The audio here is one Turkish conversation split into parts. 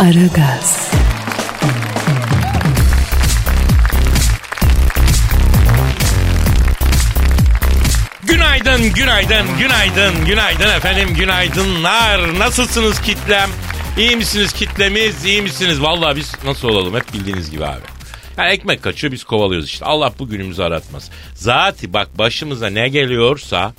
Aragaz, Günaydın, günaydın, günaydın, günaydın efendim, günaydınlar. Nasılsınız kitlem? İyi misiniz kitlemiz, iyi misiniz? Vallahi biz nasıl olalım hep bildiğiniz gibi abi. Yani ekmek kaçıyor biz kovalıyoruz işte. Allah bu günümüzü aratmaz. Zati bak başımıza ne geliyorsa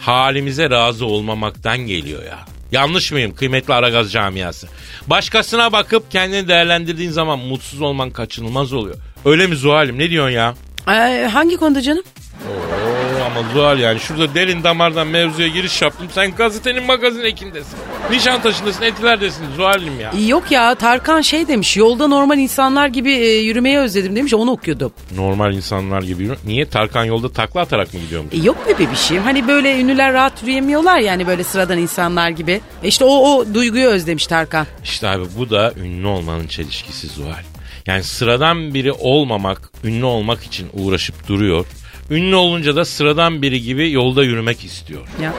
halimize razı olmamaktan geliyor ya. Yanlış mıyım kıymetli Aragaz camiası? Başkasına bakıp kendini değerlendirdiğin zaman mutsuz olman kaçınılmaz oluyor. Öyle mi Zuhal'im ne diyorsun ya? Ee, hangi konuda canım? Oo ama Zuhal yani şurada derin damardan mevzuya giriş yaptım. Sen gazetenin magazin ekindesin. Nişantaşı'ndasın etilerdesin Zuhal'im ya. Yok ya Tarkan şey demiş yolda normal insanlar gibi e, yürümeyi özledim demiş onu okuyordum. Normal insanlar gibi yürü- Niye Tarkan yolda takla atarak mı gidiyormuş? E, yok be bebişim hani böyle ünlüler rahat yürüyemiyorlar yani böyle sıradan insanlar gibi. E, işte o, o duyguyu özlemiş Tarkan. İşte abi bu da ünlü olmanın çelişkisi Zuhal. Yani sıradan biri olmamak, ünlü olmak için uğraşıp duruyor. Ünlü olunca da sıradan biri gibi yolda yürümek istiyor. Ya.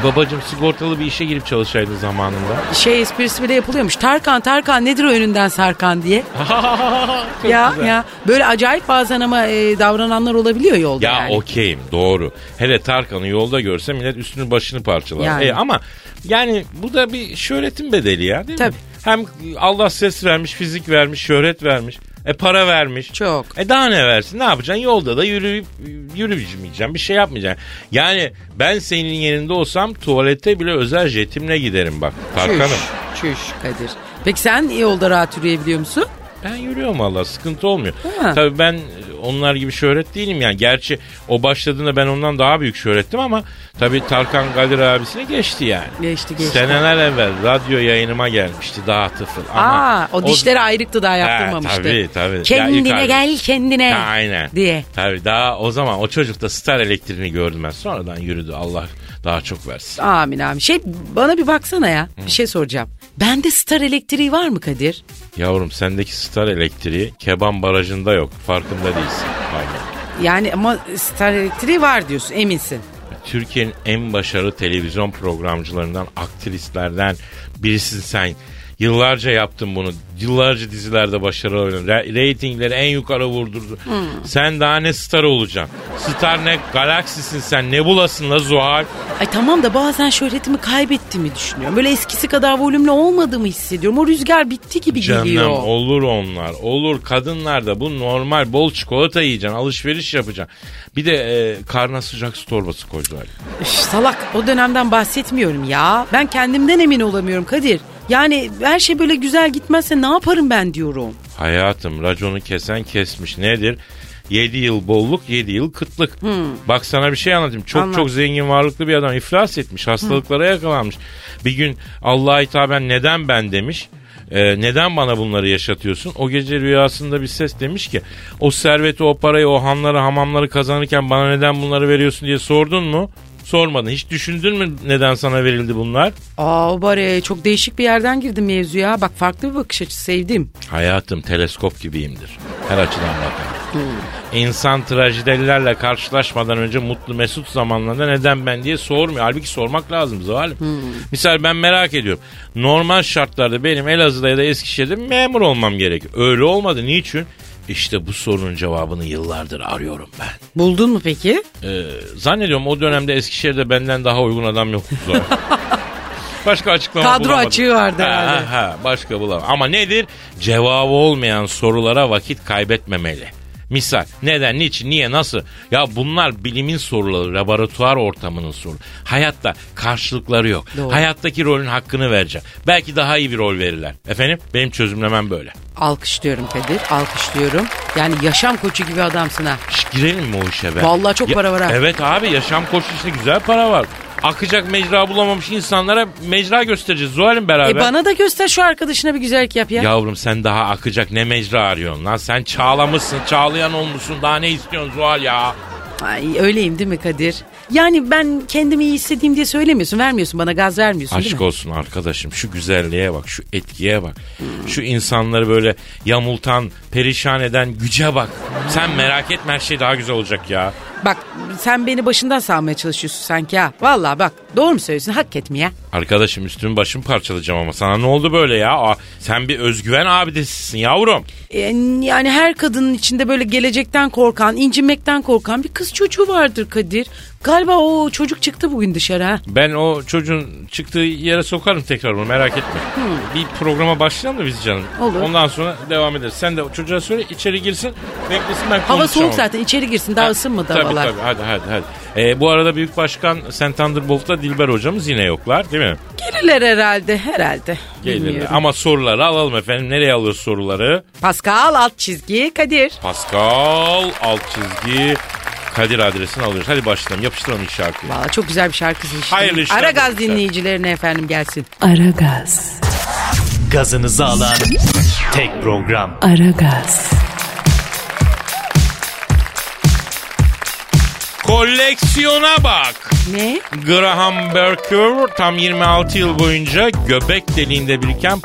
E babacım sigortalı bir işe girip çalışaydı zamanında. Şey esprisi bile yapılıyormuş. Tarkan Tarkan nedir o önünden Sarkan diye. Ya güzel. ya böyle acayip bazen ama e, davrananlar olabiliyor yolda Ya yani. okeyim doğru. Hele Tarkan'ı yolda görse millet üstünü başını parçalar. Yani. E, ama yani bu da bir şöhretin bedeli ya değil Tabii. mi? Hem Allah ses vermiş, fizik vermiş, şöhret vermiş. E para vermiş. Çok. E daha ne versin? Ne yapacaksın? Yolda da yürüyüp yürümeyeceğim. Bir şey yapmayacaksın. Yani ben senin yerinde olsam tuvalete bile özel jetimle giderim bak. Tarkan'ım. Çüş, çüş Kadir. Peki sen yolda rahat yürüyebiliyor musun? Ben yürüyorum valla sıkıntı olmuyor. Ha. Tabii ben onlar gibi şöhret değilim yani. Gerçi o başladığında ben ondan daha büyük şöhrettim ama tabii Tarkan Kadir abisini geçti yani. Geçti geçti. Seneler evvel radyo yayınıma gelmişti daha tıfıl. Ama Aa, o dişleri ayrıktı daha yaptırmamıştı. tabii, tabii. Ya Kendine yukarı- gel kendine Ha, aynen. diye. Tabii daha o zaman o çocukta star elektriğini gördüm ben. Sonradan yürüdü Allah daha çok versin. Amin amin. Şey bana bir baksana ya. Bir şey soracağım. Bende star elektriği var mı Kadir? Yavrum sendeki star elektriği Keban Barajı'nda yok. Farkında değilsin. Aynen. Yani ama star elektriği var diyorsun eminsin. Türkiye'nin en başarılı televizyon programcılarından, aktristlerden birisin sen. Yıllarca yaptın bunu. Yıllarca dizilerde başarılı oynadın. Re- Reytingleri en yukarı vurdurdu. Sen daha ne star olacaksın? Star ne? Galaksisin sen. Ne bulasın la Zuhal? Ay tamam da bazen şöhretimi kaybettiğimi düşünüyorum. Böyle eskisi kadar volümlü olmadığımı hissediyorum. O rüzgar bitti gibi Canım geliyor. olur onlar. Olur kadınlar da bu normal bol çikolata yiyeceksin. Alışveriş yapacaksın. Bir de e, karna sıcak su torbası koy Zuhal. Üf, salak o dönemden bahsetmiyorum ya. Ben kendimden emin olamıyorum Kadir. Yani her şey böyle güzel gitmezse ne yaparım ben diyorum. Hayatım raconu kesen kesmiş. Nedir? 7 yıl bolluk 7 yıl kıtlık. Bak sana bir şey anlatayım. Çok Anlat. çok zengin varlıklı bir adam iflas etmiş. Hastalıklara yakalanmış. Bir gün Allah'a hitaben neden ben demiş. Ee, neden bana bunları yaşatıyorsun? O gece rüyasında bir ses demiş ki o serveti o parayı o hanları hamamları kazanırken bana neden bunları veriyorsun diye sordun mu? Sormadın. Hiç düşündün mü neden sana verildi bunlar? Aa bari çok değişik bir yerden girdim mevzuya. Bak farklı bir bakış açısı sevdim. Hayatım teleskop gibiyimdir. Her açıdan bakarım. İnsan trajedilerle karşılaşmadan önce mutlu mesut zamanlarında neden ben diye sormuyor. Halbuki sormak lazım zalim. Misal ben merak ediyorum. Normal şartlarda benim Elazığ'da ya da Eskişehir'de memur olmam gerekiyor. Öyle olmadı. Niçin? İşte bu sorunun cevabını yıllardır arıyorum ben. Buldun mu peki? Ee, zannediyorum o dönemde Eskişehir'de benden daha uygun adam yoktu. Başka açıklama Kadro bulamadım. açığı vardı Ha, herhalde. ha, ha, başka bulamam. Ama nedir? Cevabı olmayan sorulara vakit kaybetmemeli. Misal neden, niçin, niye, nasıl? Ya bunlar bilimin soruları, laboratuvar ortamının soru. Hayatta karşılıkları yok. Doğru. Hayattaki rolün hakkını vereceksin. Belki daha iyi bir rol verirler. Efendim benim çözümlemem böyle. Alkışlıyorum Kadir, alkışlıyorum. Yani yaşam koçu gibi adamsın ha. Şş, girelim mi o işe be? Vallahi çok para var ha. Evet abi yaşam koçu işte güzel para var. Akacak mecra bulamamış insanlara mecra göstereceğiz Zuhal'im beraber. E bana da göster şu arkadaşına bir güzellik yap ya. Yavrum sen daha akacak ne mecra arıyorsun lan? Sen çağlamışsın, çağlayan olmuşsun. Daha ne istiyorsun Zuhal ya? Ay öyleyim değil mi Kadir? Yani ben kendimi iyi hissettiğim diye söylemiyorsun. Vermiyorsun bana gaz vermiyorsun değil Aşk mi? olsun arkadaşım şu güzelliğe bak şu etkiye bak. Şu insanları böyle yamultan perişan eden güce bak. Sen merak etme her şey daha güzel olacak ya. Bak sen beni başından sağmaya çalışıyorsun sanki ha. Vallahi bak doğru mu söylüyorsun hak etmeye. Arkadaşım üstümü başımı parçalayacağım ama sana ne oldu böyle ya? Aa, sen bir özgüven abidesisin yavrum. E, Yani her kadının içinde böyle gelecekten korkan, incinmekten korkan bir kız çocuğu vardır Kadir. Galiba o çocuk çıktı bugün dışarı ha. Ben o çocuğun çıktığı yere sokarım tekrar onu merak etme. Bir programa başlayalım da biz canım. Olur. Ondan sonra devam ederiz. Sen de o çocuğa söyle içeri girsin beklesin ben Hava soğuk onu. zaten içeri girsin daha Ha, ısınmadı tabii, havalar. Tabii hadi hadi hadi. Ee, bu arada Büyük Başkan Sen Thunderbolt'ta Dilber hocamız yine yoklar değil mi? Gelirler herhalde herhalde. Gelirler. Ama soruları alalım efendim. Nereye alıyoruz soruları? Pascal alt çizgi Kadir. Pascal alt çizgi Kadir adresini alıyoruz. Hadi başlayalım yapıştıralım ilk şarkıyı. Valla çok güzel bir şarkı seçtim. Hayırlı işler Ara gaz dinleyicilerine efendim gelsin. Aragaz, Gazınızı alan tek program. Aragaz, Koleksiyona bak. Ne? Graham Berker tam 26 yıl boyunca göbek deliğinde biriken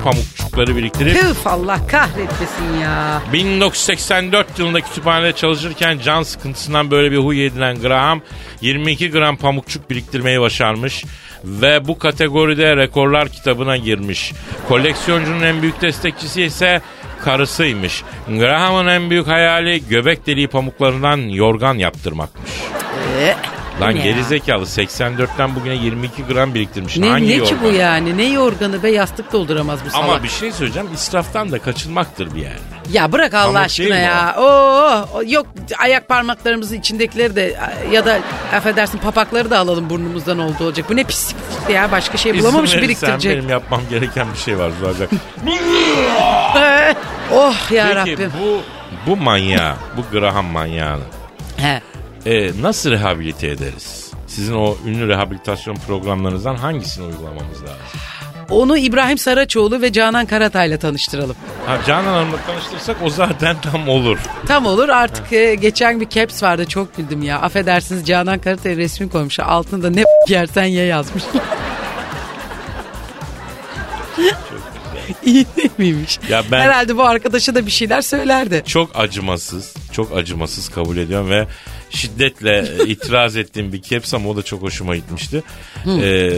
pamukçukları biriktirip Püf Allah kahretmesin ya. 1984 yılında kütüphanede çalışırken can sıkıntısından böyle bir huy edilen Graham 22 gram pamukçuk biriktirmeyi başarmış ve bu kategoride rekorlar kitabına girmiş. Koleksiyoncunun en büyük destekçisi ise karısıymış. Graham'ın en büyük hayali göbek deliği pamuklarından yorgan yaptırmakmış. Lan ne ya? gerizekalı 84'ten bugüne 22 gram biriktirmiş. Ne, Hangi ne yorgan? ki bu yani? Ne yorganı be yastık dolduramaz bu salak. Ama bir şey söyleyeceğim israftan da kaçınmaktır bir yerde. Ya bırak Allah Pamuk aşkına değil mi ya. Oo, o- yok ayak parmaklarımızın içindekileri de ya da affedersin papakları da alalım burnumuzdan oldu olacak. Bu ne pislik ya başka şey bulamamış verirsen biriktirecek. benim yapmam gereken bir şey var Zuhal'cığım. oh ya Peki Rabbim. bu, bu manyağı, bu Graham manyağını He. E, nasıl rehabilite ederiz? Sizin o ünlü rehabilitasyon programlarınızdan hangisini uygulamamız lazım? Onu İbrahim Saraçoğlu ve Canan Karatay'la tanıştıralım. Ha, Canan Hanım'la tanıştırsak o zaten tam olur. Tam olur artık e, geçen bir caps vardı çok güldüm ya. Affedersiniz Canan Karatay resmi koymuş. Altında ne yersen ye yazmış. İyi değil miymiş? Ya ben- Herhalde bu arkadaşa da bir şeyler söylerdi. Çok acımasız, çok acımasız kabul ediyorum ve şiddetle e, itiraz ettiğim bir caps ama o da çok hoşuma gitmişti. Ee,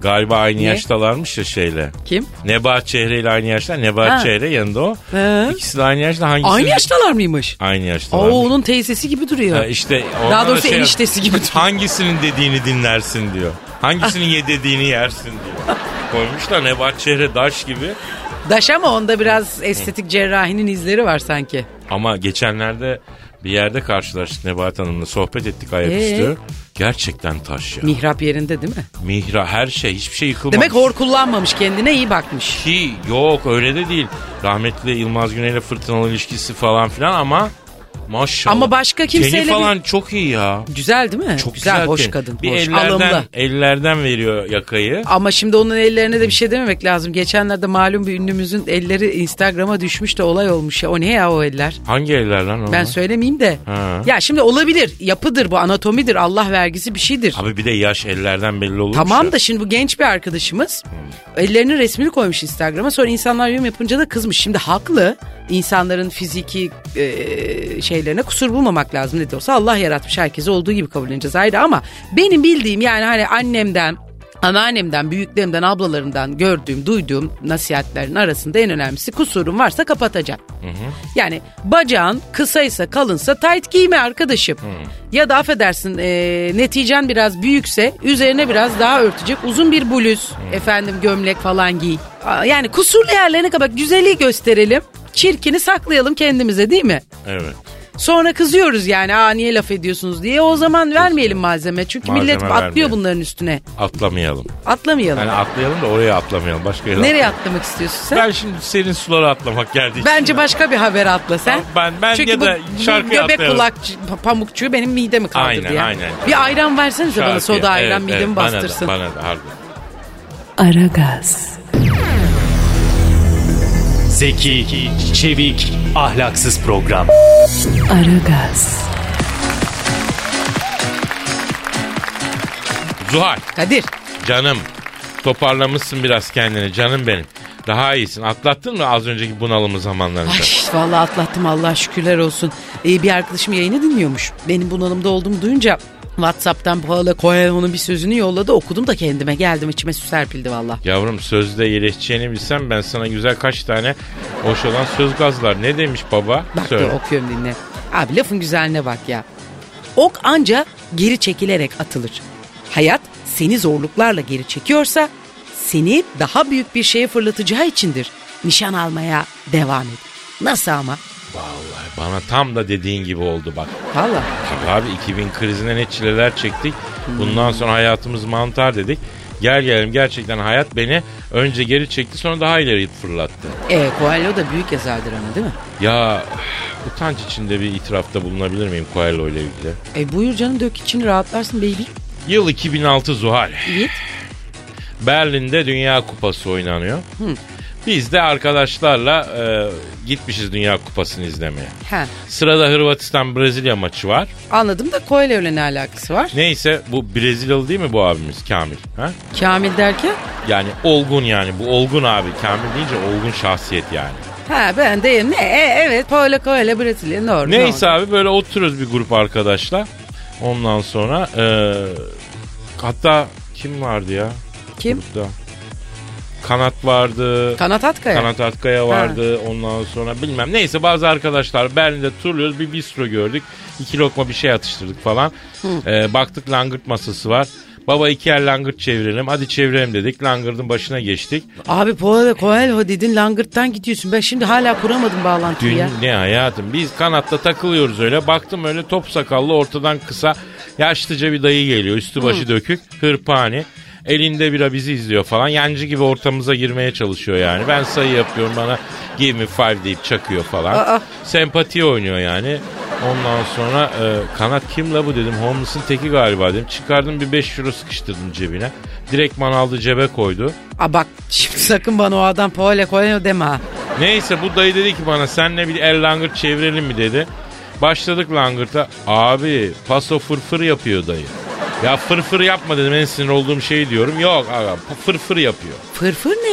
galiba aynı Ne? yaştalarmış ya şeyle. Kim? Nebahat Çehre ile aynı yaşta. Nebahat Ha. Çehre yanında o. He. İkisi de aynı yaşta. Hangisi? Aynı yaştalar mıymış? Aynı Oo, yaştalar. onun teyzesi gibi duruyor. Ha, işte Daha doğrusu şey- eniştesi gibi duruyor. Hangisinin dediğini dinlersin diyor. Hangisinin ye dediğini yersin diyor. Koymuşlar Nebahat Çehre daş gibi. Daş ama onda biraz estetik cerrahinin izleri var sanki. Ama geçenlerde bir yerde karşılaştık Nebahat Hanım'la sohbet ettik ayaküstü. Ee? Gerçekten taş ya. Mihrap yerinde değil mi? Mihra her şey hiçbir şey yıkılmamış. Demek hor kullanmamış kendine iyi bakmış. Ki yok öyle de değil. Rahmetli Yılmaz Güney'le fırtınalı ilişkisi falan filan ama maşallah. Ama başka kimseyle Teni bir- falan çok iyi ya. Güzel değil mi? Çok güzel, güzel, hoş kadın. Bir hoş, ellerden, alımlı. ellerden veriyor yakayı. Ama şimdi onun ellerine de bir şey dememek lazım. Geçenlerde malum bir ünlümüzün elleri Instagram'a düşmüş de olay olmuş ya. O ne ya o eller? Hangi eller lan o? Ben söylemeyeyim de. Ha. Ya şimdi olabilir. Yapıdır bu anatomidir. Allah vergisi bir şeydir. Abi bir de yaş ellerden belli olur. Tamam da şimdi bu genç bir arkadaşımız ellerinin resmini koymuş Instagram'a sonra insanlar yorum yapınca da kızmış. Şimdi haklı insanların fiziki e, şeylerine kusur bulmamak lazım ne de olsa Allah yaratmış herkese olduğu gibi kabul edeceğiz ayrı ama benim bildiğim yani hani annemden Anneannemden, büyüklerimden, ablalarımdan gördüğüm, duyduğum nasihatlerin arasında en önemlisi kusurun varsa kapatacaksın. Yani bacağın kısaysa kalınsa tight giyme arkadaşım. Ya da affedersin e, neticen biraz büyükse üzerine biraz daha örtecek uzun bir bluz, efendim gömlek falan giy. Yani kusurlu yerlerine kapat güzelliği gösterelim. Çirkini saklayalım kendimize değil mi? Evet. Sonra kızıyoruz yani aa niye laf ediyorsunuz diye. O zaman vermeyelim malzeme. Çünkü Malzeme millet atlıyor vermeyelim. bunların üstüne. Atlamayalım. Atlamayalım. Yani atlayalım da oraya atlamayalım. Başka yere Nereye atlamak istiyorsun sen? Ben şimdi senin sulara atlamak geldi. Bence başka bir haber atla sen. Ben- ben Çünkü ya bu, da şarkıya göbek atlayalım. kulakçı, pa- pamukçuğu benim midemi kaldırdı Aynen, ya. aynen. Bir ayran versenize bana Şarkıya. soda ayran Evet, midemi evet. bastırsın. Bana da, bana da harbi. Aragaz, Zeki, çevik, ahlaksız program. Aragaz, Zuhal Kadir canım toparlamışsın biraz kendini canım benim. Daha iyisin. Atlattın mı az önceki bunalımı zamanlarında? Ay vallahi atlattım Allah şükürler olsun. Ee, bir arkadaşım yayını dinliyormuş. Benim bunalımda olduğumu duyunca Whatsapp'tan Paula Coelho'nun bir sözünü yolladı. Okudum da kendime geldim içime su serpildi valla. Yavrum sözde iyileşeceğini bilsem ben sana güzel kaç tane hoş olan söz gazlar. Ne demiş baba? Bak Söyle. dur okuyorum dinle. Abi lafın güzelliğine bak ya. Ok anca geri çekilerek atılır. Hayat seni zorluklarla geri çekiyorsa seni daha büyük bir şeye fırlatacağı içindir. Nişan almaya devam et. Nasıl ama? Vallahi bana tam da dediğin gibi oldu bak. Valla. Tabii abi 2000 krizine ne çileler çektik. Bundan sonra hayatımız mantar dedik. Gel gelelim gerçekten hayat beni önce geri çekti sonra daha ileri fırlattı. E, Coelho da büyük yazardır ama değil mi? Ya utanç içinde bir itirafta bulunabilir miyim Coelho ile ilgili? E buyur canım dök için rahatlarsın baby. Yıl 2006 Zuhal. Yiğit. Berlin'de Dünya Kupası oynanıyor. Biz de arkadaşlarla e, gitmişiz Dünya Kupası'nı izlemeye. Ha. Sırada Hırvatistan Brezilya maçı var. Anladım da Coelho ile ne alakası var? Neyse bu Brezilyalı değil mi bu abimiz Kamil? Ha? Kamil derken? Yani olgun yani bu olgun abi. Kamil deyince olgun şahsiyet yani. Ha ben de ne? E, evet Paolo Coelho Brezilya doğru. Neyse doğru. abi böyle oturuyoruz bir grup arkadaşla. Ondan sonra e, hatta kim vardı ya? Kim? Grupta? Kanat vardı. Kanat Atkaya. Kanat Atkaya vardı. Ondan sonra bilmem. Neyse bazı arkadaşlar Berlin'de turluyoruz. Bir bistro gördük. İki lokma bir şey atıştırdık falan. Ee, baktık langırt masası var. Baba iki yer langırt çevirelim. Hadi çevirelim dedik. Langırtın başına geçtik. Abi Paolo Coelho dedin Langırt'tan gidiyorsun. Ben şimdi hala kuramadım bağlantıyı ya. Dün ne hayatım. Biz kanatta takılıyoruz öyle. Baktım öyle top sakallı ortadan kısa yaşlıca bir dayı geliyor. Üstü başı dökük. Hırpani. Elinde bira bizi izliyor falan. Yancı gibi ortamıza girmeye çalışıyor yani. Ben sayı yapıyorum bana give me five deyip çakıyor falan. Aa. Sempati oynuyor yani. Ondan sonra e, kanat kim la bu dedim. Homeless'ın teki galiba dedim. Çıkardım bir 5 euro sıkıştırdım cebine. Direktman aldı cebe koydu. Aa bak şimdi sakın bana o adam Paolo Coelho deme ha. Neyse bu dayı dedi ki bana senle bir el langırt çevirelim mi dedi. Başladık langırta. Abi paso fırfır yapıyor dayı. Ya fırfır yapma dedim en sinir olduğum şey diyorum. Yok aga fırfır yapıyor. Fırfır ne?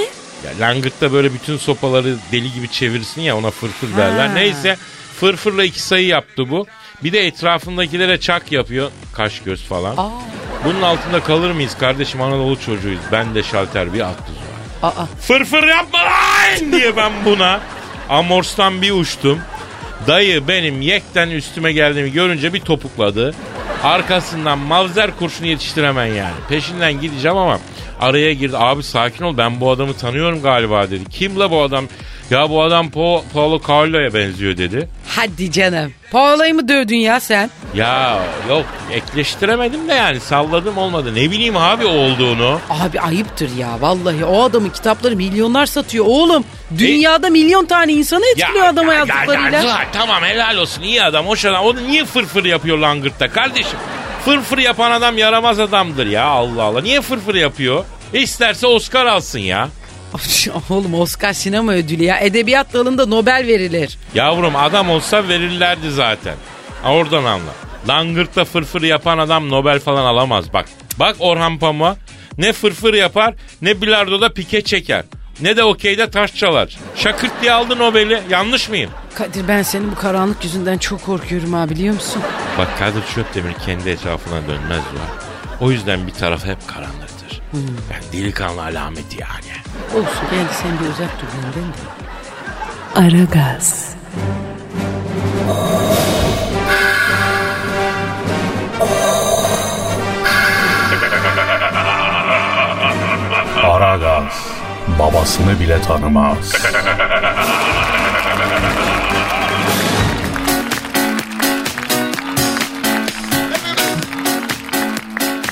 Ya langırtta böyle bütün sopaları deli gibi çevirsin ya ona fırfır derler. Ha. Neyse fırfırla iki sayı yaptı bu. Bir de etrafındakilere çak yapıyor. Kaş göz falan. Aa. Bunun altında kalır mıyız kardeşim Anadolu çocuğuyuz. Ben de şalter bir attı. Aa. Fırfır yapma lan diye ben buna Amors'tan bir uçtum. Dayı benim yekten üstüme geldiğimi görünce bir topukladı. Arkasından mavzer kurşunu yetiştiremem yani. Peşinden gideceğim ama araya girdi. Abi sakin ol ben bu adamı tanıyorum galiba dedi. Kim la bu adam? Ya bu adam Po- Paulo Coelho'ya benziyor dedi. Hadi canım. Paolo'yu mu dövdün ya sen? Ya yok ekleştiremedim de yani salladım olmadı. Ne bileyim abi olduğunu. Abi ayıptır ya vallahi o adamın kitapları milyonlar satıyor oğlum. Dünyada milyon tane insanı etkiliyor adama yazdıklarıyla. ya, tamam helal olsun iyi adam hoş adam. O niye fırfır yapıyor langırtta kardeşim? Fırfır yapan adam yaramaz adamdır ya Allah Allah. Niye fırfır yapıyor? İsterse Oscar alsın ya. oğlum Oscar sinema ödülü ya. Edebiyat dalında Nobel verilir. Yavrum adam olsa verirlerdi zaten. Ha, oradan anla. Langırtta fırfır yapan adam Nobel falan alamaz bak. Bak Orhan Pamuk'a ne fırfır yapar ne bilardoda pike çeker. Ne de okeyde taş çalar. Şakırt diye aldı Nobel'i. Yanlış mıyım? Kadir ben senin bu karanlık yüzünden çok korkuyorum ha biliyor musun? Bak Kadir Çöptemir kendi etrafına dönmez var. O yüzden bir taraf hep karanlıktır. Yani delikanlı alameti yani. Olsun geldi sen bir uzak dur benden de. Aragaz, Aragaz babasını bile tanımaz.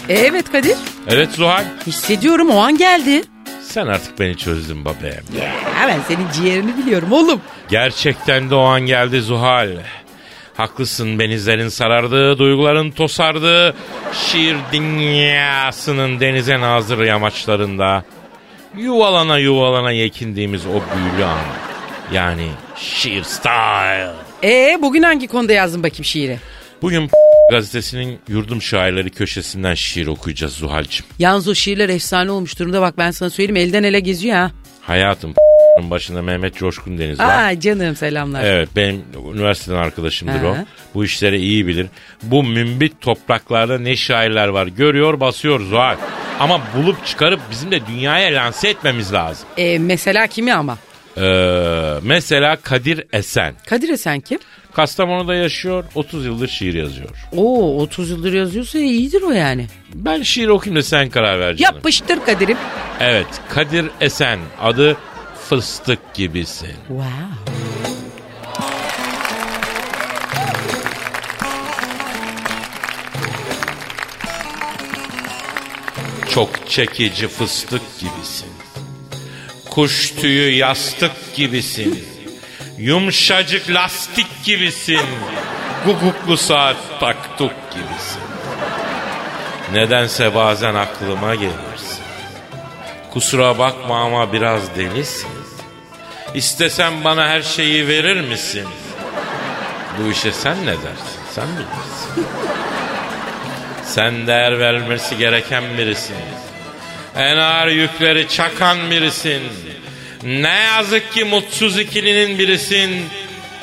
E, evet Kadir. Evet Zuhal. Hissediyorum o an geldi. Sen artık beni çözdün babe. Hemen senin ciğerini biliyorum oğlum. Gerçekten de o an geldi Zuhal. Haklısın benizlerin sarardığı, duyguların tosardığı, şiir dünyasının denize nazır yamaçlarında yuvalana yuvalana yekindiğimiz o büyülü an. Yani şiir style. E bugün hangi konuda yazdın bakayım şiiri? Bugün gazetesinin yurdum şairleri köşesinden şiir okuyacağız Zuhal'cığım. Yalnız o şiirler efsane olmuş durumda bak ben sana söyleyeyim elden ele geziyor ha. Hayatım başında Mehmet Coşkun Deniz var. Aa canım selamlar. Evet benim üniversiteden arkadaşımdır Hı o. Bu işleri iyi bilir. Bu mümbit topraklarda ne şairler var görüyor basıyor Zuhal. Ama bulup çıkarıp bizim de dünyaya lanse etmemiz lazım. E, mesela kimi ama? Ee, mesela Kadir Esen. Kadir Esen kim? Kastamonu'da yaşıyor 30 yıldır şiir yazıyor. Oo 30 yıldır yazıyorsa iyidir o yani. Ben şiir okuyayım da sen karar ver canım. Yapıştır Kadir'im. Evet Kadir Esen adı fıstık gibisin. Wow. Çok çekici fıstık gibisin. Kuş tüyü yastık gibisin. Yumuşacık lastik gibisin. Guguklu saat taktuk gibisin. Nedense bazen aklıma gelirsin. Kusura bakma ama biraz delisin. İstesem bana her şeyi verir misin? Bu işe sen ne dersin? Sen bilirsin. Sen değer verilmesi gereken birisin. En ağır yükleri çakan birisin. Ne yazık ki mutsuz ikilinin birisin.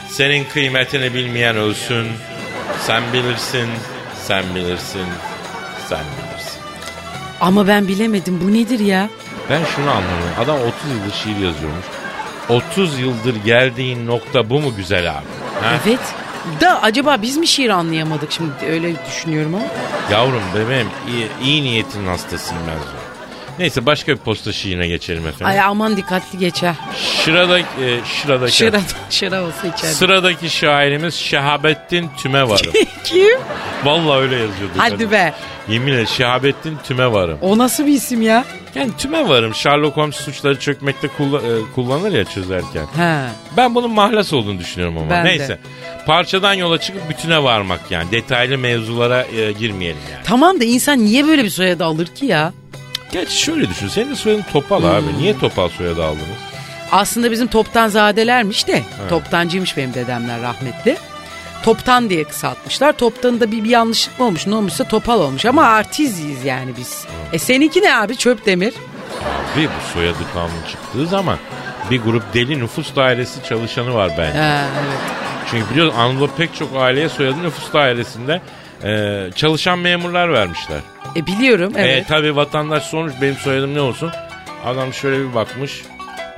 Senin kıymetini bilmeyen ölsün. Sen bilirsin, sen bilirsin, sen bilirsin. Ama ben bilemedim bu nedir ya? Ben şunu anlamıyorum. Adam 30 yıldır şiir yazıyormuş. 30 yıldır geldiğin nokta bu mu güzel abi? Ha? Evet. Da acaba biz mi şiir anlayamadık şimdi öyle düşünüyorum ama. Yavrum bebeğim iyi, iyi niyetin hastasıyım ben. Neyse başka bir posta şiirine geçelim efendim. Ay aman dikkatli geç ha. Şıradaki, e, şıradaki, Şıra, şıra olsa içeride. Sıradaki şairimiz Şehabettin Tümevarım. Kim? Vallahi öyle yazıyordu. Hadi kadın. be. Yemin ederim Şehabettin Tümevarım. O nasıl bir isim ya? Yani Tümevarım Sherlock Holmes suçları çökmekte kulla- e, kullanır ya çözerken. Ha. Ben bunun mahlas olduğunu düşünüyorum ama. Ben de. Neyse. Parçadan yola çıkıp bütüne varmak yani. Detaylı mevzulara e, girmeyelim yani. Tamam da insan niye böyle bir soyadı alır ki ya? Gerçi şöyle düşün. Senin de soyadın Topal Hmm. abi. Niye Topal soyadı aldınız? Aslında bizim toptan zadelermiş de. Toptancıymış benim dedemler rahmetli. Toptan diye kısaltmışlar. Toptanın da bir, bir yanlışlık mı olmuş ne olmuşsa topal olmuş. Ama artiziyiz yani biz. E seninki ne abi çöp demir? Abi bu soyadı kanunu çıktığı zaman bir grup deli nüfus dairesi çalışanı var bence. Ha, evet. Çünkü biliyorsun Anadolu pek çok aileye soyadı nüfus dairesinde e, çalışan memurlar vermişler. E biliyorum evet. E tabi vatandaş sormuş benim soyadım ne olsun? Adam şöyle bir bakmış.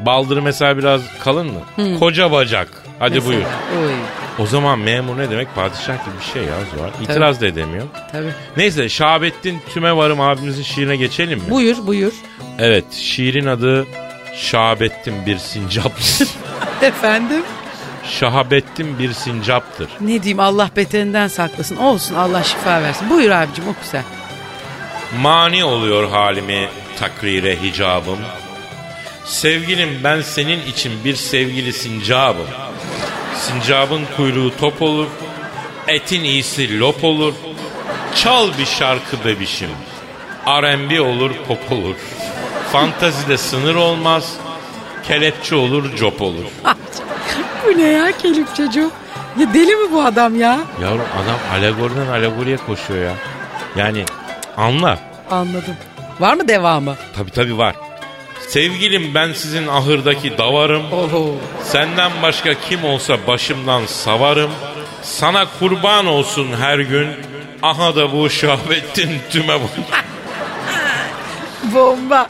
Baldırı mesela biraz kalın mı? Koca bacak. Hadi Mesela. buyur. Oy, O zaman memur ne demek? Padişah gibi bir şey ya Zuhal. İtiraz da edemiyor. tabii. Neyse Şahabettin Tümevarım abimizin şiirine geçelim mi? Buyur buyur. Evet şiirin adı Şahabettin bir sincaptır. Efendim? Şahabettin bir sincaptır. Ne diyeyim Allah beterinden saklasın. Olsun Allah şifa versin. Buyur abicim oku sen. Mani oluyor halimi takrire hicabım. Sevgilim ben senin için bir sevgili sincabım. Sincabın kuyruğu top olur, etin iyisi lop olur. Çal bir şarkı bebişim. R&B olur, pop olur. Fantazide sınır olmaz. Kelepçe olur, cop olur. Bu ne ya kelip çocuğu? Ya deli mi bu adam ya? Yavrum adam alegoriden alegoriye koşuyor ya. Yani anla. Anladım. Var mı devamı? Tabi tabi var. Sevgilim ben sizin ahırdaki davarım. Oho. Senden başka kim olsa başımdan savarım. Sana kurban olsun her gün. Aha da bu Şahbettin tüme bu. Bomba.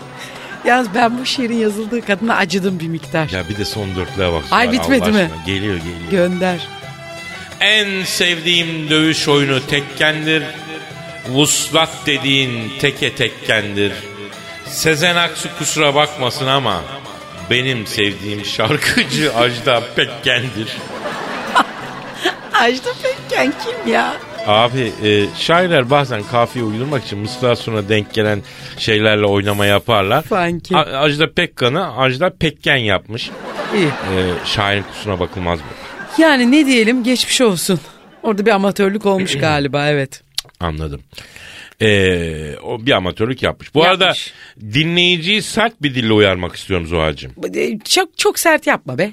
Yalnız ben bu şiirin yazıldığı kadına acıdım bir miktar. ya bir de son dörtlüğe bak. Ay, bitmedi mi? Geliyor geliyor. Gönder. En sevdiğim dövüş oyunu tekkendir. Vuslat dediğin teke tekkendir. Sezen Aksu kusura bakmasın ama benim sevdiğim şarkıcı Ajda Pekken'dir. Ajda Pekkan kim ya? Abi e, şairler bazen kafiye uydurmak için mısra sonra denk gelen şeylerle oynama yaparlar. Sanki. A- Ajda Pekkan'ı Ajda Pekken yapmış. İyi. E, şairin kusuruna bakılmaz mı? Yani ne diyelim geçmiş olsun. Orada bir amatörlük olmuş galiba evet. Anladım. E, o bir amatörlük yapmış. Bu arada Yapmış. dinleyiciyi sert bir dille uyarmak istiyorum Zuhal'cığım. E, Çok çok sert yapma be. Ya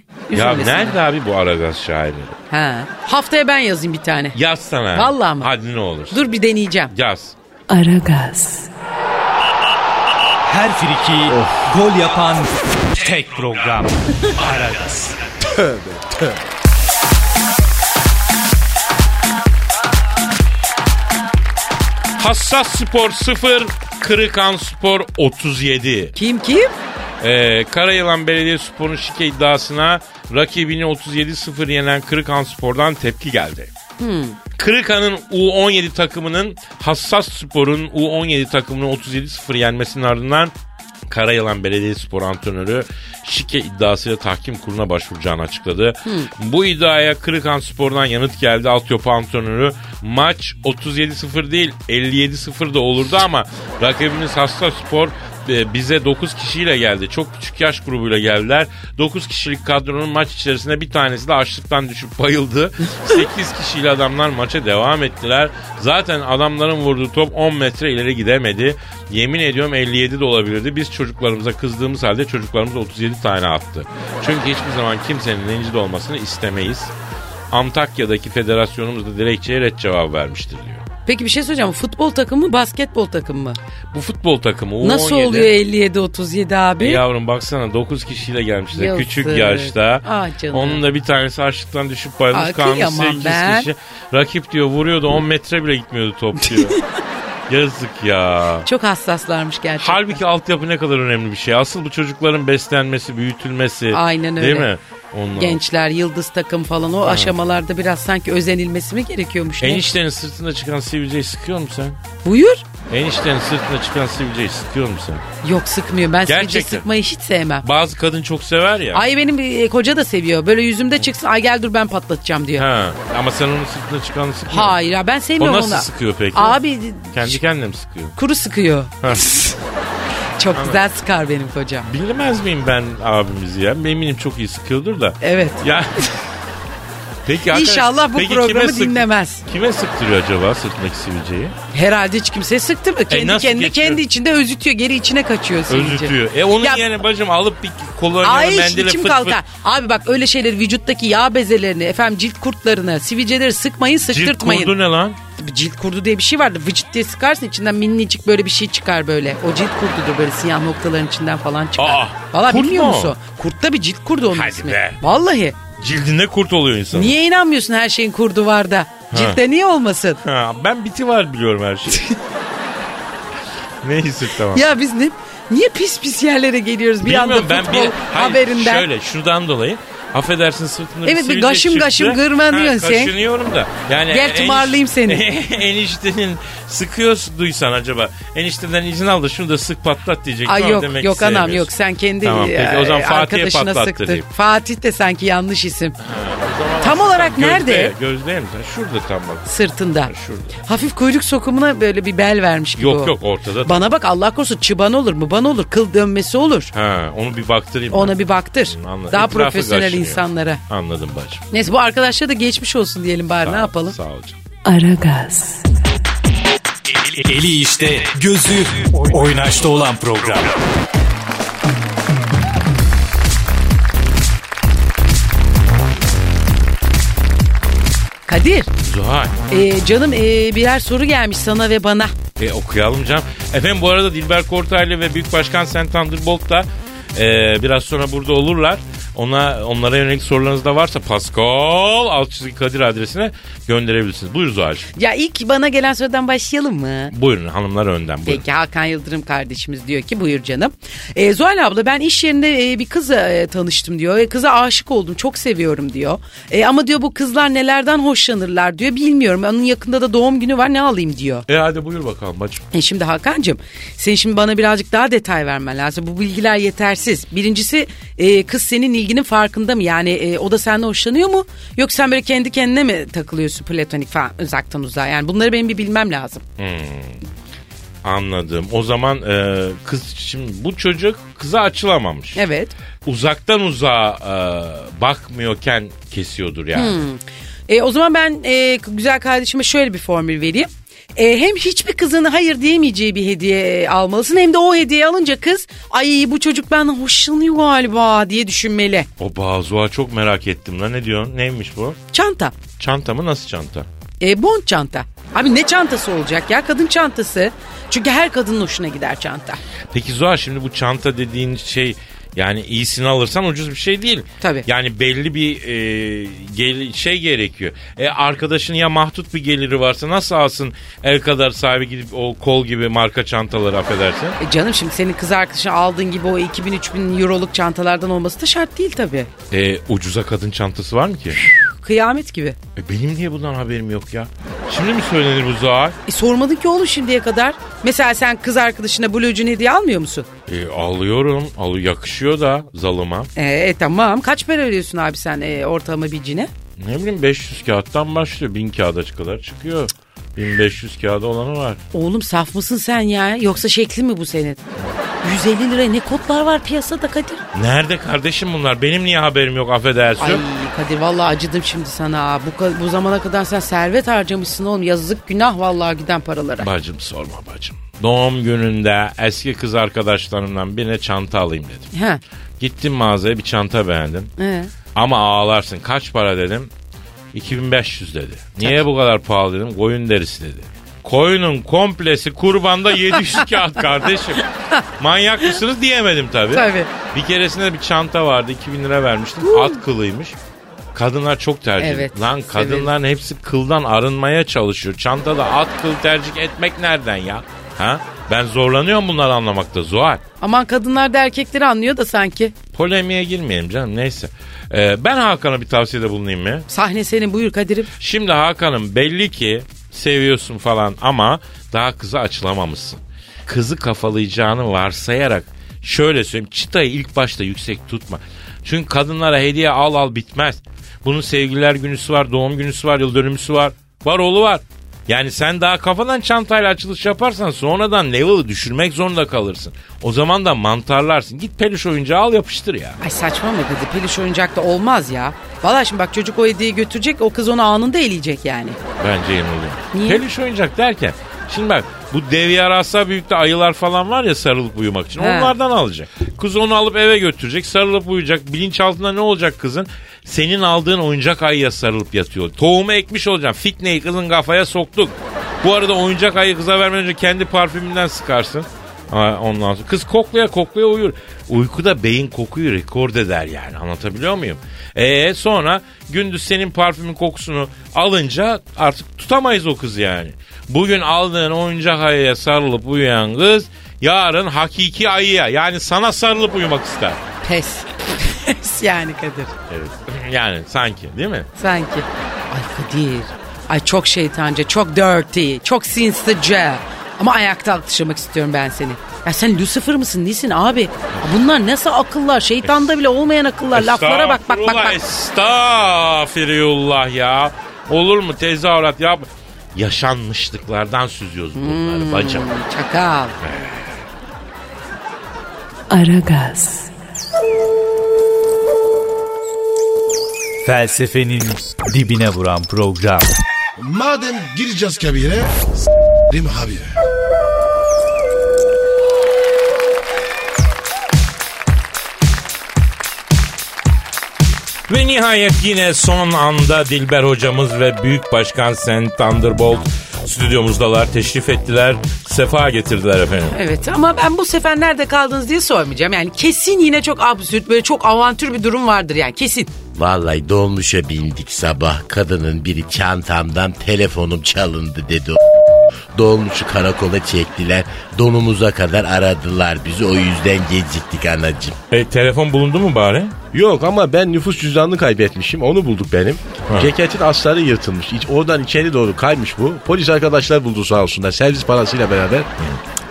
Üzülmesin. nerede abi bu Aragaz şairleri? Ha. Haftaya ben yazayım bir tane. Yaz sana. Vallahi mi? Hadi ne olur. Dur bir deneyeceğim. Yaz. Aragaz, Her friki gol yapan tek program. Aragaz. Hassas Spor 0, Kırıkan Spor 37. Kim kim? Ee, Karayılan Belediyespor'un şike iddiasına rakibini 37-0 yenen Kırıkan Spor'dan tepki geldi. Kırıkan'ın U17 takımının Hassas Spor'un U17 takımını 37-0 yenmesinin ardından Karayılan Belediyespor antrenörü şike iddiasıyla tahkim kuruluna başvuracağını açıkladı. Bu iddiaya Kırıkan Spor'dan yanıt geldi. Altyapı antrenörü maç 37-0 değil 57-0 da olurdu ama rakibimiz Hassas Spor bize 9 kişiyle geldi. Çok küçük yaş grubuyla geldiler. 9 kişilik kadronun maç içerisinde bir tanesi de açlıktan düşüp bayıldı. 8 kişiyle adamlar maça devam ettiler. Zaten adamların vurduğu top 10 metre ileri gidemedi. Yemin ediyorum 57 de olabilirdi. Biz çocuklarımıza kızdığımız halde çocuklarımız 37 tane attı. Çünkü hiçbir zaman kimsenin rencide olmasını istemeyiz. Antakya'daki federasyonumuz da dilekçeye red cevap vermiştir diyor. Peki bir şey söyleyeceğim. Futbol takımı mı basketbol takımı mı? Bu futbol takımı U17. Nasıl oluyor 57-37 abi? E Yavrum baksana 9 kişiyle gelmişler Yazık. küçük yaşta. Ah canım. Onun da bir tanesi açlıktan düşüp bayılmış Ay, kalmış kıyamam 8 ben. kişi. Rakip diyor vuruyordu 10 metre bile gitmiyordu top diyor. Yazık ya. Çok hassaslarmış gerçekten. Halbuki altyapı ne kadar önemli bir şey. Asıl bu çocukların beslenmesi, büyütülmesi. Aynen Değil öyle. mi? Onlar. Gençler, yıldız takım falan o aşamalarda biraz sanki özenilmesi mi gerekiyormuş? Ne? Eniştenin sırtında çıkan sivilceyi sıkıyor musun sen? Buyur. Eniştenin sırtında çıkan sivilceyi sıkıyor musun sen? Yok sıkmıyor. Ben sivilce Gerçekten. sıkmayı hiç sevmem. Bazı kadın çok sever ya. Ay benim e, koca da seviyor. Böyle yüzümde çıksın. Ay gel dur ben patlatacağım diyor. Ha, ama sen onun sırtına çıkanı sıkmıyor. Hayır ya ben O sevmiyorum nasıl onu. sıkıyor peki? Abi Kendi kendine mi sıkıyor? kuru sıkıyor. Çok güzel sıkar benim kocam. Bilemez miyim ben abimizi ya? Eminim çok iyi sıkıyordur da. Evet. Ya Peki İnşallah bu peki programı kime sık- dinlemez. Kime sıktırıyor acaba sırtındaki sivilceyi? Herhalde hiç kimseye sıktırmıyor. Kendi nasıl kendi geçiyor? kendi içinde özütüyor. Geri içine kaçıyor sivilce. Özütüyor. E onun Ya- yerine bacım alıp bir kolonya Ay mendile içim fıt kalkar. fıt. Abi bak öyle şeyleri vücuttaki yağ bezelerini, efendim cilt kurtlarını, sivilceleri sıkmayın, Cilt sıktırtmayın. kurdu ne lan? Cilt kurdu diye bir şey vardı. Vıcıt diye sıkarsın içinden minicik böyle bir şey çıkar böyle. O cilt kurdudur böyle siyah noktaların içinden falan çıkar. Aa, Valla kurt bilmiyor mu o? musun? Kurt da bir cilt kurdu onun Hadi ismi. be. Vallahi. Cildinde kurt oluyor insan. Niye inanmıyorsun her şeyin kurdu var da? Ciltte niye olmasın? Ha, ben biti var biliyorum her şeyi. Neyse tamam. Ya biz ne niye pis pis yerlere geliyoruz bir anda Bilmiyorum ben futbol bir hayır, haberinden? şöyle şuradan dolayı affedersin sırtımda Evet, bir gaşım çıktı. gaşım gırmanıyorsun sen. Kaşınıyorum da. Yani Gel tımarlayayım seni. eniştenin sıkıyor duysan acaba. Enişteden izin al da şunu da sık patlat diyecek. Ay yok demek yok anam yok sen kendi Tamam, peki, o zaman e, Fatih'e arkadaşına patlattır sıktır. diyeyim. Fatih de sanki yanlış isim. Tam olarak gözde, nerede? Gözde mi? Şurada tam bak. Sırtında. Şurada. Hafif kuyruk sokumuna böyle bir bel vermiş gibi Yok o. yok ortada. Bana bak Allah korusun çıban olur mu? Ban olur. Kıl dönmesi olur. Ha, onu bir baktırayım. ben. Ona bir baktır. Anladım. Daha Etrafı profesyonel. İnsanlara. Anladım bacım. Neyse bu arkadaşlara da geçmiş olsun diyelim bari ne yapalım. Sağ ol canım. Aragaz, Eli işte, gözü oynaşta olan program. Kadir Zuhal. e, canım e, birer soru gelmiş sana ve bana. E, okuyalım canım. Efendim bu arada Dilber Kortaylı ve Büyük Başkan Sen Thunderbolt da e, biraz sonra burada olurlar. Ona onlara yönelik sorularınız da varsa Pascal Alçızı Kadir adresine gönderebilirsiniz. Buyur Zuhal'cığım. Ya ilk bana gelen sorudan başlayalım mı? Buyurun hanımlar önden buyurun. Peki Hakan Yıldırım kardeşimiz diyor ki buyur canım. E, Zuhal abla ben iş yerinde e, bir kızla e, tanıştım diyor. E, kıza aşık oldum çok seviyorum diyor. E, ama diyor bu kızlar nelerden hoşlanırlar diyor bilmiyorum. Onun yakında da doğum günü var ne alayım diyor. E hadi buyur bakalım bacım. E şimdi Hakan'cığım sen şimdi bana birazcık daha detay vermen lazım. Bu bilgiler yetersiz. Birincisi e, kız seninle ilginin farkında mı? Yani e, o da senden hoşlanıyor mu? Yoksa sen böyle kendi kendine mi takılıyorsun platonik falan uzaktan uzağa? Yani bunları benim bir bilmem lazım. Anladım. O zaman e, kız şimdi bu çocuk kıza açılamamış. Evet. Uzaktan uzağa e, bakmıyorken kesiyordur yani. E, o zaman ben e, güzel kardeşime şöyle bir formül vereyim. E, hem hiçbir kızın hayır diyemeyeceği bir hediye almalısın hem de o hediye alınca kız ay bu çocuk benden hoşlanıyor galiba diye düşünmeli. O bazuğa çok merak ettim lan. Ne diyorsun? Neymiş bu? Çanta. Çanta mı? Nasıl çanta? E, bond çanta. Abi ne çantası olacak ya kadın çantası. Çünkü her kadının hoşuna gider çanta. Peki Zuhal şimdi bu çanta dediğin şey yani iyisini alırsan ucuz bir şey değil. Tabii. Yani belli bir e, gel- şey gerekiyor. E, arkadaşın ya mahdut bir geliri varsa nasıl alsın el kadar sahibi gidip o kol gibi marka çantaları affedersin. E canım şimdi senin kız arkadaşın aldığın gibi o 2000-3000 euroluk çantalardan olması da şart değil tabii. E, ucuza kadın çantası var mı ki? Kıyamet gibi. E, benim niye bundan haberim yok ya? Şimdi mi söylenir bu Zuhal? E sormadın ki oğlum şimdiye kadar. Mesela sen kız arkadaşına Blue Jean hediye almıyor musun? E, alıyorum. Alı yakışıyor da zalıma. E, e, tamam kaç para veriyorsun abi sen e, ortalama bir cine? Ne bileyim 500 kağıttan başlıyor. 1000 kağıda kadar çıkıyor. 1500 kağıda olanı var. Oğlum saf mısın sen ya? Yoksa şekli mi bu senin? 150 liraya ne kodlar var piyasada Kadir? Nerede kardeşim bunlar? Benim niye haberim yok affedersin? Ay Kadir vallahi acıdım şimdi sana. Bu, bu zamana kadar sen servet harcamışsın oğlum. Yazık günah vallahi giden paralara. Bacım sorma bacım. Doğum gününde eski kız arkadaşlarımdan birine çanta alayım dedim. He. Gittim mağazaya bir çanta beğendim. He. Ama ağlarsın kaç para dedim. 2500 dedi. Niye bu kadar pahalı dedim. Koyun derisi dedi. Koyunun komplesi kurbanda 700 kağıt kardeşim. Manyak mısınız diyemedim tabii. Tabii. Bir keresinde bir çanta vardı 2000 lira vermiştim. At kılıymış. Kadınlar çok tercih. Evet, Lan kadınların hepsi kıldan arınmaya çalışıyor. Çantada at kıl tercih etmek nereden ya? Ha? Ben zorlanıyorum bunları anlamakta Zuhal. Aman kadınlar da erkekleri anlıyor da sanki. Polemiğe girmeyelim canım neyse. Ee, ben Hakan'a bir tavsiyede bulunayım mı? Sahne senin buyur Kadir'im. Şimdi Hakan'ım belli ki seviyorsun falan ama daha kıza açılamamışsın. Kızı kafalayacağını varsayarak şöyle söyleyeyim çıtayı ilk başta yüksek tutma. Çünkü kadınlara hediye al al bitmez. Bunun sevgililer günüsü var, doğum günüsü var, yıl dönümüsü var. Var oğlu var. Yani sen daha kafadan çantayla açılış yaparsan sonradan level'ı düşürmek zorunda kalırsın. O zaman da mantarlarsın. Git peluş oyuncağı al yapıştır ya. Ay saçmalama Kadir. Peluş oyuncak da olmaz ya. Valla şimdi bak çocuk o hediyeyi götürecek o kız onu anında eleyecek yani. Bence yanılıyor. Niye? Peluş oyuncak derken şimdi bak bu dev yarasa büyükte ayılar falan var ya sarılıp uyumak için He. onlardan alacak. Kız onu alıp eve götürecek sarılıp uyuyacak. Bilinçaltında ne olacak kızın? Senin aldığın oyuncak ayıya sarılıp yatıyor. Tohumu ekmiş olacaksın. Fitneyi kızın kafaya soktuk. Bu arada oyuncak ayı kıza vermeden önce kendi parfümünden sıkarsın. Ha, ondan sonra kız koklaya koklaya uyur. Uykuda beyin kokuyu rekord eder yani anlatabiliyor muyum? Ee sonra gündüz senin parfümün kokusunu alınca artık tutamayız o kızı yani. Bugün aldığın oyuncak ayıya sarılıp uyuyan kız yarın hakiki ayıya yani sana sarılıp uyumak ister. Pes. Yani Kadir. Evet. Yani sanki değil mi? Sanki. Ay Kadir. Ay çok şeytanca, çok dirty, çok sinsice. Ama ayakta alkışlamak istiyorum ben seni. Ya sen Lucifer mısın nesin abi? Bunlar nasıl akıllar? Şeytanda bile olmayan akıllar. Laflara bak bak bak bak. Estağfirullah ya. Olur mu tezahürat yap. Yaşanmışlıklardan süzüyoruz bunları bacım. Çakal. Aragaz, Felsefenin dibine vuran program. Madem gireceğiz kabire s**rim abi. Ve nihayet yine son anda Dilber hocamız ve Büyük Başkan Sen Thunderbolt stüdyomuzdalar. Teşrif ettiler. Sefa getirdiler efendim. Evet ama ben bu sefer nerede kaldınız diye sormayacağım. Yani kesin yine çok absürt böyle çok avantür bir durum vardır yani kesin. Vallahi dolmuşa bindik sabah. Kadının biri çantamdan telefonum çalındı dedi. Dolmuşu karakola çektiler. Donumuza kadar aradılar bizi. O yüzden geciktik anacığım. E, telefon bulundu mu bari? Yok ama ben nüfus cüzdanını kaybetmişim. Onu bulduk benim. Ceketin asları yırtılmış. İç, oradan içeri doğru kaymış bu. Polis arkadaşlar buldu sağ olsunlar. Servis parasıyla beraber. Allah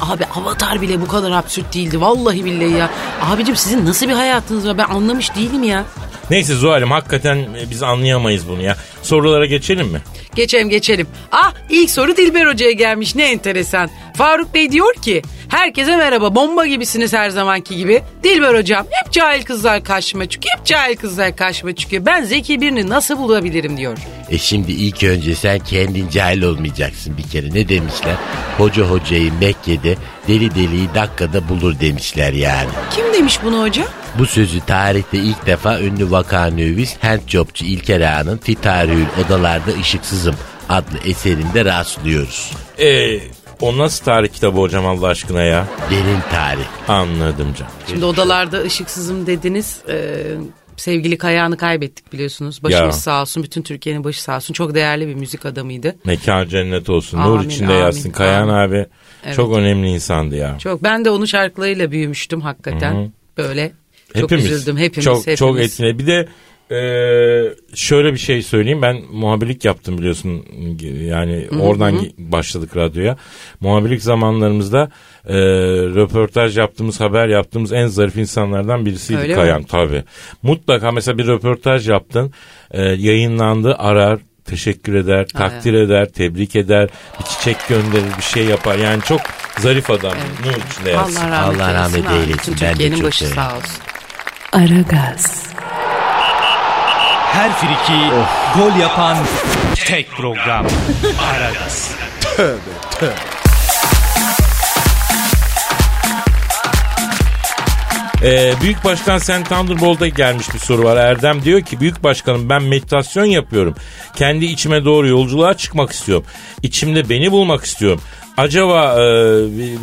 Abi Avatar bile bu kadar absürt değildi. Vallahi billahi ya. Abicim sizin nasıl bir hayatınız var ben anlamış değilim ya. Neyse Zuhal'im hakikaten biz anlayamayız bunu ya. Sorulara geçelim mi? Geçelim geçelim. Ah ilk soru Dilber Hoca'ya gelmiş ne enteresan. Faruk Bey diyor ki herkese merhaba bomba gibisiniz her zamanki gibi. Dilber Hocam hep cahil kızlar karşıma çıkıyor. Hep cahil kızlar karşıma çıkıyor. Ben zeki birini nasıl bulabilirim diyor. E şimdi ilk önce sen kendin cahil olmayacaksın bir kere. Ne demişler? Hoca hocayı Mekke'de deli deliyi dakikada bulur demişler yani. Kim demiş bunu hocam? Bu sözü tarihte ilk defa ünlü vakanüvis handjobçu İlker Ağa'nın Fitarül Odalarda Işıksızım adlı eserinde rastlıyoruz. Ee, o nasıl tarih kitabı hocam Allah aşkına ya? Derin tarih. Anladım canım. Şimdi odalarda ışıksızım dediniz. Ee, sevgili Kayağan'ı kaybettik biliyorsunuz. Başımız Ya. sağ olsun. Bütün Türkiye'nin başı sağ olsun. Çok değerli bir müzik adamıydı. Mekan cennet olsun. Amin, Nur içinde amin, yatsın. Kayan amin. abi Evet. çok önemli insandı ya. Çok ben de onun şarkılarıyla büyümüştüm hakikaten. Böyle çok üzüldüm hepimiz. Çok, hepimiz. çok etkili. Bir de e, şöyle bir şey söyleyeyim. Ben muhabirlik yaptım biliyorsun. Yani oradan başladık radyoya. Muhabirlik zamanlarımızda e, röportaj yaptığımız, haber yaptığımız en zarif insanlardan birisiydi Öyle mi? Kayan. Tabii. Mutlaka mesela bir röportaj yaptın. e, yayınlandı arar. Teşekkür eder, takdir eder, tebrik eder, bir çiçek gönderir, bir şey yapar. Yani çok zarif adam. İçinde yatsın. Allah rahmet, Allah rahmet eylesin. eylesin. Ben de Türkiye'nin çok başı sağ olsun. Aragaz, Her friki gol yapan tek program. Aragaz. Ee, Büyük Başkan Sen Thunderbolt'a gelmiş bir soru var. Erdem diyor ki Büyük Başkanım ben meditasyon yapıyorum. Kendi içime doğru yolculuğa çıkmak istiyorum. İçimde beni bulmak istiyorum. Acaba e,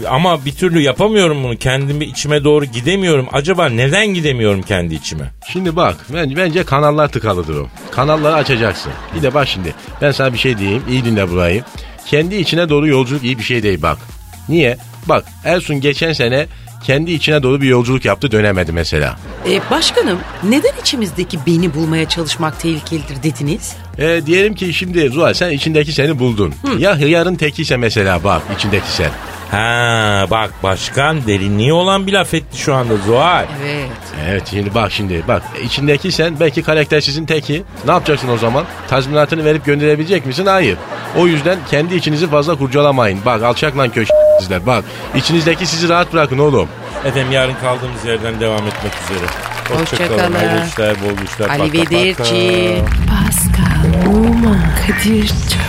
ama bir türlü yapamıyorum bunu. Kendimi içime doğru gidemiyorum. Acaba neden gidemiyorum kendi içime? Şimdi bak bence, bence kanallar tıkalıdır o. Kanalları açacaksın. Bir de bak şimdi ben sana bir şey diyeyim. iyi dinle burayı. Kendi içine doğru yolculuk iyi bir şey değil bak. Niye? Bak Ersun geçen sene kendi içine doğru bir yolculuk yaptı dönemedi mesela. Ee, başkanım neden içimizdeki beni bulmaya çalışmak tehlikelidir dediniz? E, diyelim ki şimdi Zuhal sen içindeki seni buldun. Ya hıyarın tekiyse mesela bak içindeki sen. Ha bak başkan derinliği olan bir laf etti şu anda Zuhal. Evet. Evet şimdi bak şimdi bak e, içindeki sen belki karaktersizin teki. Ne yapacaksın o zaman? Tazminatını verip gönderebilecek misin? Hayır. O yüzden kendi içinizi fazla kurcalamayın. Bak alçak lan köşk sizler bak. İçinizdeki sizi rahat bırakın oğlum. Efendim yarın kaldığımız yerden devam etmek üzere. Hoşçakalın. Hayırlı işler, bol işler. Arrivederci. paka. Pascal, Oman, Kadir çok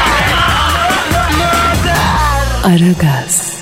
Aragaz.